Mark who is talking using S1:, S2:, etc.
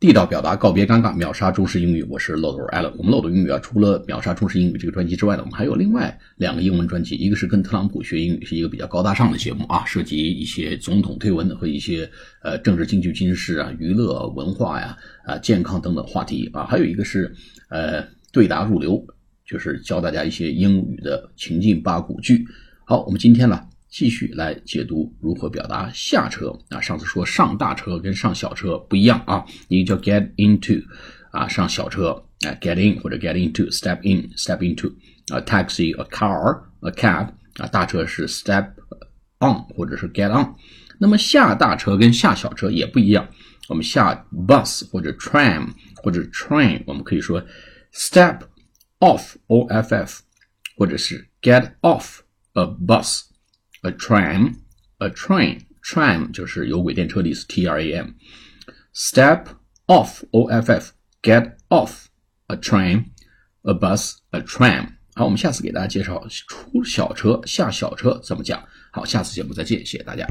S1: 地道表达，告别尴尬，秒杀中式英语。我是漏斗 Allen。我们漏斗英语啊，除了秒杀中式英语这个专辑之外呢，我们还有另外两个英文专辑，一个是跟特朗普学英语，是一个比较高大上的节目啊，涉及一些总统推文和一些呃政治、经济、军事啊、娱乐、文化呀、啊健康等等话题啊。还有一个是呃对答入流，就是教大家一些英语的情境八股句。好，我们今天呢。继续来解读如何表达下车啊？上次说上大车跟上小车不一样啊，一个叫 get into 啊，上小车啊 get in 或者 get into，step in，step into 啊，taxi，a car，a cab 啊，大车是 step on 或者是 get on。那么下大车跟下小车也不一样，我们下 bus 或者 tram 或者 train，我们可以说 step off，o f f，或者是 get off a bus。A tram, a train, tram 就是有轨电车的意思，T R A M。Step off, O F F, get off a train, a bus, a tram。好，我们下次给大家介绍出小车、下小车怎么讲。好，下次节目再见，谢谢大家。